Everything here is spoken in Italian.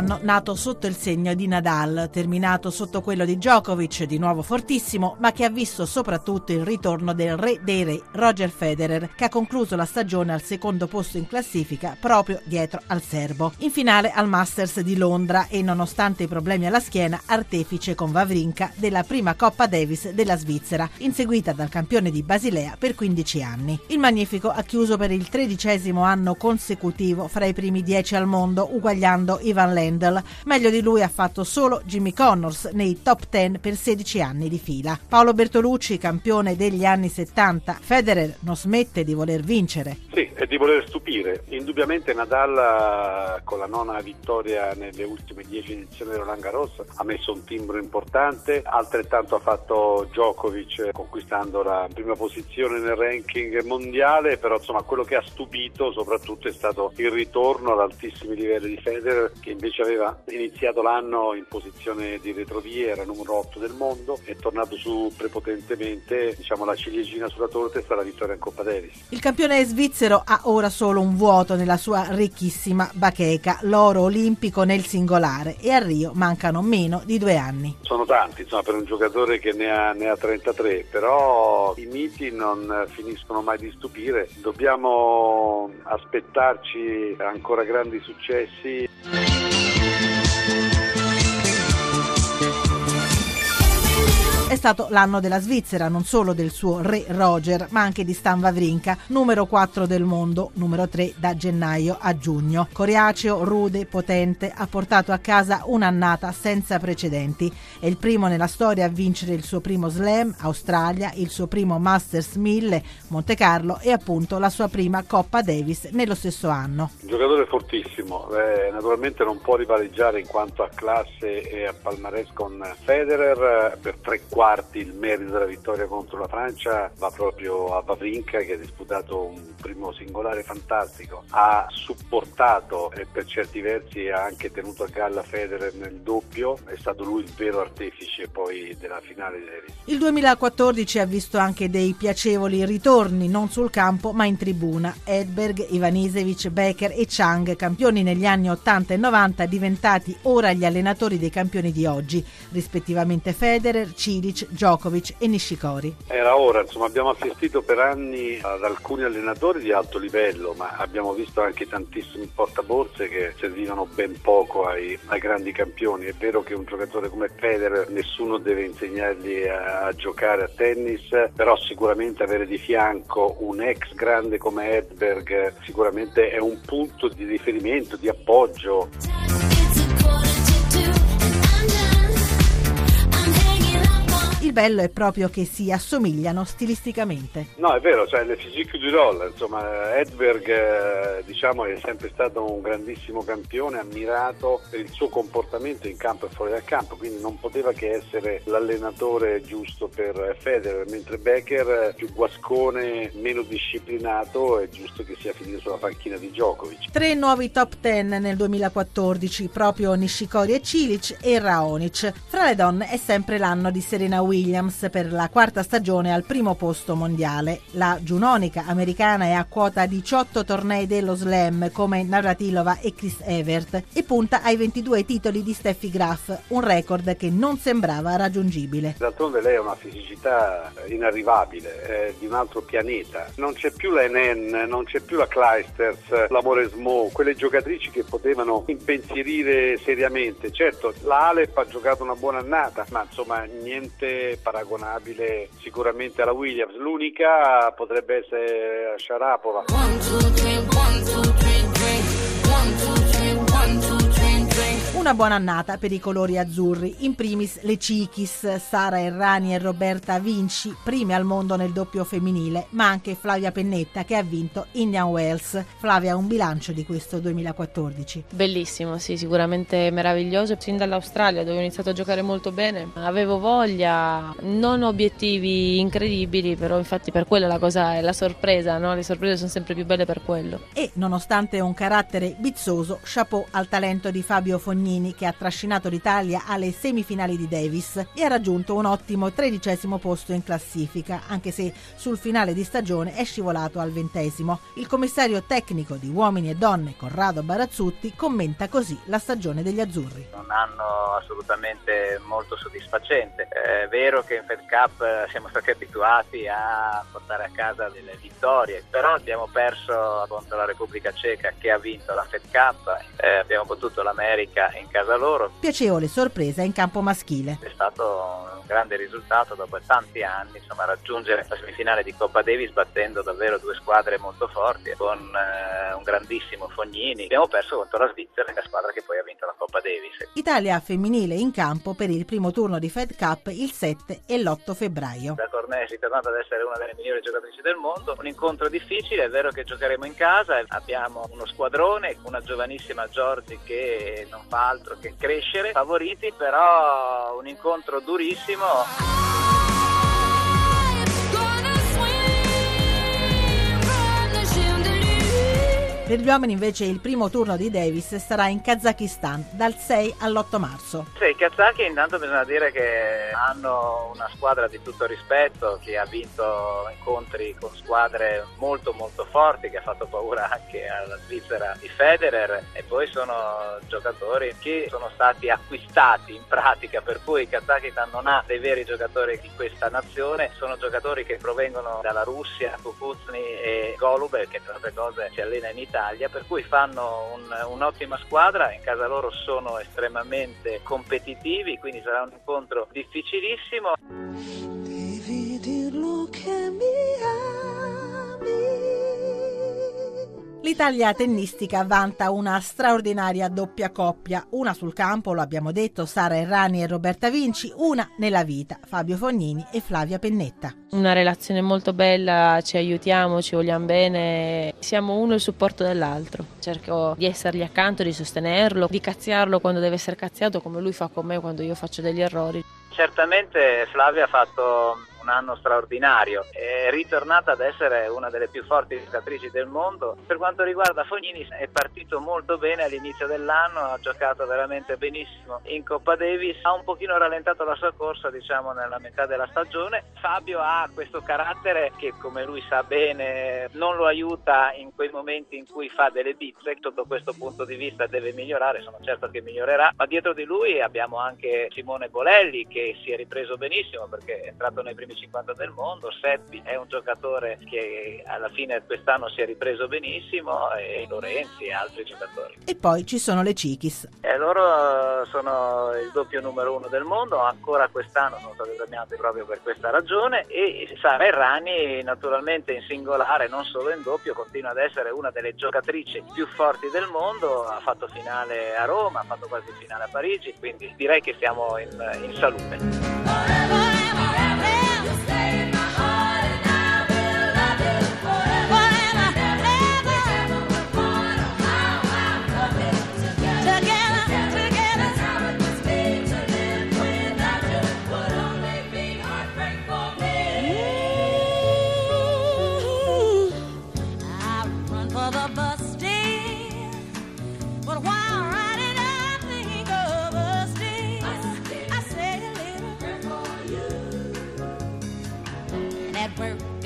Slowly. Un anno nato sotto il segno di Nadal, terminato sotto quello di Djokovic, di nuovo fortissimo, ma che ha visto soprattutto il ritorno del re dei re, Roger Federer, che ha concluso la stagione al secondo posto in classifica proprio dietro al serbo. In finale al Masters di Londra e nonostante i problemi alla schiena, artefice con Vavrinka della prima Coppa Davis della Svizzera, inseguita dal campione di Basilea per 15 anni. Il Magnifico ha chiuso per il tredicesimo anno consecutivo fra i primi dieci al mondo, uguagliando Ivan Lendl. Meglio di lui ha fatto solo Jimmy Connors nei top 10 per 16 anni di fila. Paolo Bertolucci, campione degli anni 70. Federer non smette di voler vincere. Sì, e di voler stupire. Indubbiamente Nadal con la nona vittoria nelle ultime 10 edizioni del Roland Garros ha messo un timbro importante, altrettanto ha fatto Djokovic conquistando la prima posizione nel ranking mondiale, però insomma quello che ha stupito soprattutto è stato il ritorno ad altissimi livelli di Federer che invece aveva iniziato l'anno in posizione di retrovie, era numero 8 del mondo, è tornato su prepotentemente, diciamo la ciliegina sulla torta è stata la vittoria in Coppa Davis. Il campione svizzero ha ora solo un vuoto nella sua ricchissima bacheca, l'oro olimpico nel singolare e a Rio mancano meno di due anni. Sono tanti insomma, per un giocatore che ne ha, ne ha 33, però i miti non finiscono mai di stupire, dobbiamo aspettarci ancora grandi successi. Stato l'anno della Svizzera, non solo del suo re Roger, ma anche di Stan Wawrinka, numero 4 del mondo, numero 3 da gennaio a giugno. Coriaceo, rude, potente, ha portato a casa un'annata senza precedenti. È il primo nella storia a vincere il suo primo slam, Australia, il suo primo Masters 1000, Monte Carlo e appunto la sua prima Coppa Davis nello stesso anno. Un giocatore fortissimo, eh, naturalmente non può rivaleggiare in quanto a classe e a palmarès con Federer, per tre quarti quarti il merito della vittoria contro la Francia va proprio a Vavrinka che ha disputato un primo singolare fantastico, ha supportato e per certi versi ha anche tenuto a galla Federer nel doppio, è stato lui il vero artefice poi della finale. Il 2014 ha visto anche dei piacevoli ritorni non sul campo ma in tribuna. Edberg, Ivanisevic, Becker e Chang, campioni negli anni 80 e 90, diventati ora gli allenatori dei campioni di oggi, rispettivamente Federer, Cili, Djokovic e Nishikori. Era ora, insomma, abbiamo assistito per anni ad alcuni allenatori di alto livello, ma abbiamo visto anche tantissimi portaborse che servivano ben poco ai, ai grandi campioni. È vero che un giocatore come Federer nessuno deve insegnargli a, a giocare a tennis, però sicuramente avere di fianco un ex grande come Edberg sicuramente è un punto di riferimento, di appoggio. Il bello è proprio che si assomigliano stilisticamente. No, è vero, cioè le physique du roll, insomma, Edberg eh, diciamo è sempre stato un grandissimo campione, ammirato per il suo comportamento in campo e fuori dal campo, quindi non poteva che essere l'allenatore giusto per Federer, mentre Becker più guascone, meno disciplinato, è giusto che sia finito sulla panchina di Djokovic. Tre nuovi top ten nel 2014, proprio Nishikori e Cilic e Raonic. Fra le donne è sempre l'anno di Serena Williams Williams per la quarta stagione al primo posto mondiale. La giunonica americana è a quota 18 tornei dello slam come Navratilova e Chris Evert e punta ai 22 titoli di Steffi Graf, un record che non sembrava raggiungibile. D'altronde lei ha una fisicità inarrivabile, è di un altro pianeta. Non c'è più la NN, non c'è più la Clijsters, la Moresmo, quelle giocatrici che potevano impensierire seriamente. Certo, la Alep ha giocato una buona annata, ma insomma niente paragonabile sicuramente alla Williams. L'unica potrebbe essere Sharapova. Una buona annata per i colori azzurri, in primis le Cichis, Sara Errani e Roberta Vinci, prime al mondo nel doppio femminile, ma anche Flavia Pennetta che ha vinto Indian Wells. Flavia ha un bilancio di questo 2014. Bellissimo, sì, sicuramente meraviglioso. Sin dall'Australia dove ho iniziato a giocare molto bene, avevo voglia, non obiettivi incredibili, però infatti per quello la cosa è la sorpresa, no? Le sorprese sono sempre più belle per quello. E nonostante un carattere bizzoso, chapeau al talento di Fabio Fognini Fognini che ha trascinato l'Italia alle semifinali di Davis e ha raggiunto un ottimo tredicesimo posto in classifica, anche se sul finale di stagione è scivolato al ventesimo. Il commissario tecnico di Uomini e Donne, Corrado Barazzutti, commenta così la stagione degli azzurri. Un anno assolutamente molto soddisfacente. È vero che in Fed Cup eh, siamo stati abituati a portare a casa delle vittorie, però abbiamo perso contro la Repubblica Ceca che ha vinto la Fed Cup, eh, abbiamo battuto l'America in casa loro. Piacevole sorpresa in campo maschile. È stato un grande risultato dopo tanti anni, insomma, raggiungere la semifinale di Coppa Davis battendo davvero due squadre molto forti con eh, un grandissimo Fognini. Abbiamo perso contro la Svizzera, la squadra che poi ha vinto la Coppa Davis. Italia femminile in campo per il primo turno di Fed Cup il 7 e l'8 febbraio. La Cornet è ritornata ad essere una delle migliori giocatrici del mondo, un incontro difficile, è vero che giocheremo in casa, abbiamo uno squadrone, una giovanissima Giorgi che non fa altro che crescere, favoriti però un incontro durissimo. Per gli uomini invece il primo turno di Davis sarà in Kazakistan dal 6 all'8 marzo. Sì, i kazaki intanto bisogna dire che hanno una squadra di tutto rispetto che ha vinto incontri con squadre molto molto forti che ha fatto paura anche alla Svizzera di Federer e poi sono giocatori che sono stati acquistati in pratica per cui il Kazakistan non ha dei veri giocatori di questa nazione, sono giocatori che provengono dalla Russia, Kukuzny e Golubel che tra altre cose si allena in Italia Italia, per cui fanno un, un'ottima squadra, in casa loro sono estremamente competitivi, quindi sarà un incontro difficilissimo. Devi dirlo che mi L'Italia tennistica vanta una straordinaria doppia coppia, una sul campo, lo abbiamo detto, Sara Errani e Roberta Vinci, una nella vita, Fabio Fognini e Flavia Pennetta. Una relazione molto bella, ci aiutiamo, ci vogliamo bene, siamo uno il supporto dell'altro. Cerco di essergli accanto, di sostenerlo, di cazziarlo quando deve essere cazziato come lui fa con me quando io faccio degli errori. Certamente Flavia ha fatto un anno straordinario, è ritornata ad essere una delle più forti giocatrici del mondo. Per quanto riguarda Fognini è partito molto bene all'inizio dell'anno, ha giocato veramente benissimo in Coppa Davis, ha un pochino rallentato la sua corsa diciamo nella metà della stagione. Fabio ha questo carattere che come lui sa bene non lo aiuta in quei momenti in cui fa delle bizze, sotto questo punto di vista deve migliorare, sono certo che migliorerà, ma dietro di lui abbiamo anche Simone Bolelli che si è ripreso benissimo perché è entrato nei primi primi 50 del mondo, Seppi è un giocatore che alla fine quest'anno si è ripreso benissimo e Lorenzi e altri giocatori. E poi ci sono le Cichis. E loro sono il doppio numero uno del mondo, ancora quest'anno sono stati premiati proprio per questa ragione e Sara Errani naturalmente in singolare, non solo in doppio, continua ad essere una delle giocatrici più forti del mondo, ha fatto finale a Roma, ha fatto quasi finale a Parigi, quindi direi che siamo in, in salute. At work.